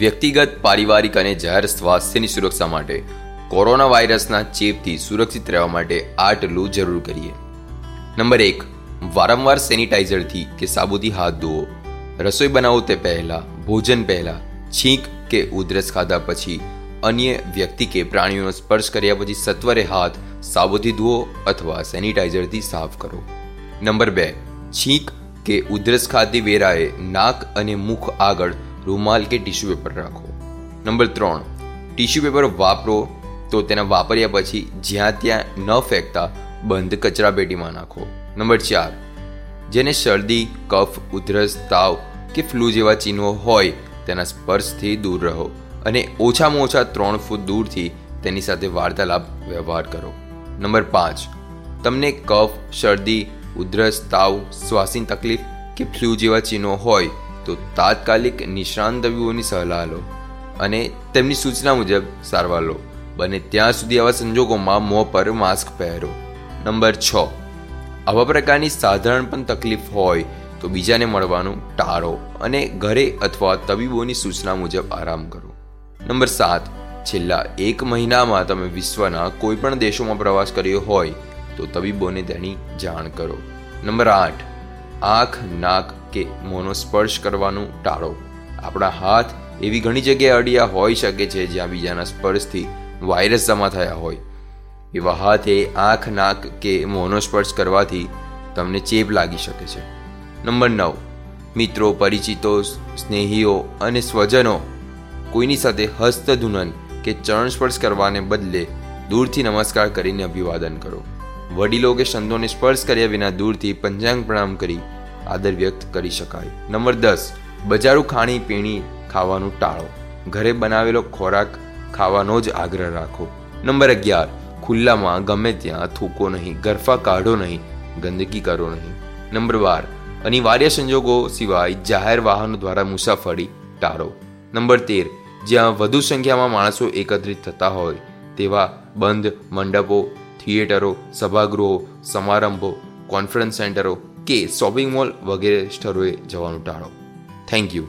વ્યક્તિગત, પારિવારિક અને જાહેર સ્વાસ્થ્યની સુરક્ષા માટે કોરોના વાયરસના ચેપથી સુરક્ષિત રહેવા માટે આટલું જરૂર કરીએ. નંબર એક, વારંવાર સેનિટાઈઝરથી કે સાબુથી હાથ ધોવો. રસોઈ બનાવો તે પહેલાં, ભોજન પહેલાં, છીંક કે ઉધરસ ખાધા પછી, અન્ય વ્યક્તિ કે પ્રાણીઓનો સ્પર્શ કર્યા પછી સત્વરે હાથ સાબુથી ધુઓ અથવા સેનિટાઈઝરથી સાફ કરો. નંબર બે, છીંક કે ઉધરસ ખાતી વેરાએ નાક અને મુખ આગળ રૂમાલ કે ટિશ્યુ પેપર રાખો. નંબર ત્રણ, ટિશ્યુ પેપર વાપરો તો તેના વાપર્યા પછી જ્યાં ત્યાં ન ફેંકતા બંધ કચરા પેટીમાં નાખો. નંબર ચાર, જેને શરદી, કફ, ઉધરસ, તાવ કે ફ્લૂ જેવા ચિહ્નો હોય તેના સ્પર્શથી દૂર રહો અને ઓછામાં ઓછા ત્રણ ફૂટ દૂરથી તેની સાથે વાર્તાલાપ વ્યવહાર કરો. નંબર પાંચ, તમને કફ, શરદી, ઉધરસ, તાવ, શ્વાસની તકલીફ કે ફ્લૂ જેવા ચિહ્નો હોય તો તાત્કાલિક નિષ્ણાંત તબીબોની સલાહ લો અને તેમની સૂચના મુજબ સારવાર લો. બને ત્યાં સુધી આવા સંજોગોમાં મોં પર માસ્ક પહેરો. નંબર છ. આવા પ્રકારની સાધારણ પણ તકલીફ હોય તો બીજાને મળવાનું ટાળો અને ઘરે અથવા તબીબોની સૂચના મુજબ આરામ કરો. નંબર સાત. છેલ્લા એક મહિનામાં તમે વિશ્વના કોઈ પણ દેશોમાં પ્રવાસ કર્યો હોય તો તબીબોને તેની જાણ કરો. નંબર આઠ. આંખ, નાક કે મોંનો સ્પર્શ કરવાનું ટાળો. આપણા હાથ એવી ઘણી જગ્યાએ અડિયા હોઈ શકે છે જ્યાં બીજાના સ્પર્શથી વાયરસ જમા થયા હોય. એવા હાથે આંખ, નાક કે મોંનો સ્પર્શ કરવાથી તમને ચેપ લાગી શકે છે. નંબર નવ. મિત્રો, પરિચિતો, સ્નેહીઓ અને સ્વજનો કોઈની સાથે હસ્તધુનન કે ચરણ સ્પર્શ કરવાને બદલે દૂરથી નમસ્કાર કરીને અભિવાદન કરો. વડીલો કે સંતોને સ્પર્શ કર્યા વિના દૂરથી પંચાંગ પ્રણામ કરી આદર વ્યક્ત કરી શકાય. નંબર દસ, બજારું ખાણી પીણી ખાવાનું ટાળો. ઘરે બનાવેલો ખોરાક ખાવાનો જ આગ્રહ રાખો. નંબર અગિયાર, ખુલ્લામાં ગમે ત્યાં થૂકો નહીં, ગરફા કાઢો નહીં, ગંદકી કરો નહીં. નંબર બાર, અનિવાર્ય સંજોગો સિવાય જાહેર વાહનો દ્વારા મુસાફરી ટાળો. નંબર તેર, જ્યાં વધુ સંખ્યામાં માણસો એકત્રિત થતા હોય, તેવા બંધ મંડપો, થિયેટરો, સભાગૃહો, સમારંભો, કોન્ફરન્સ સેન્ટરો કે શોપિંગ મોલ વગેરે સ્થળોએ જવાનું ટાળો. Thank you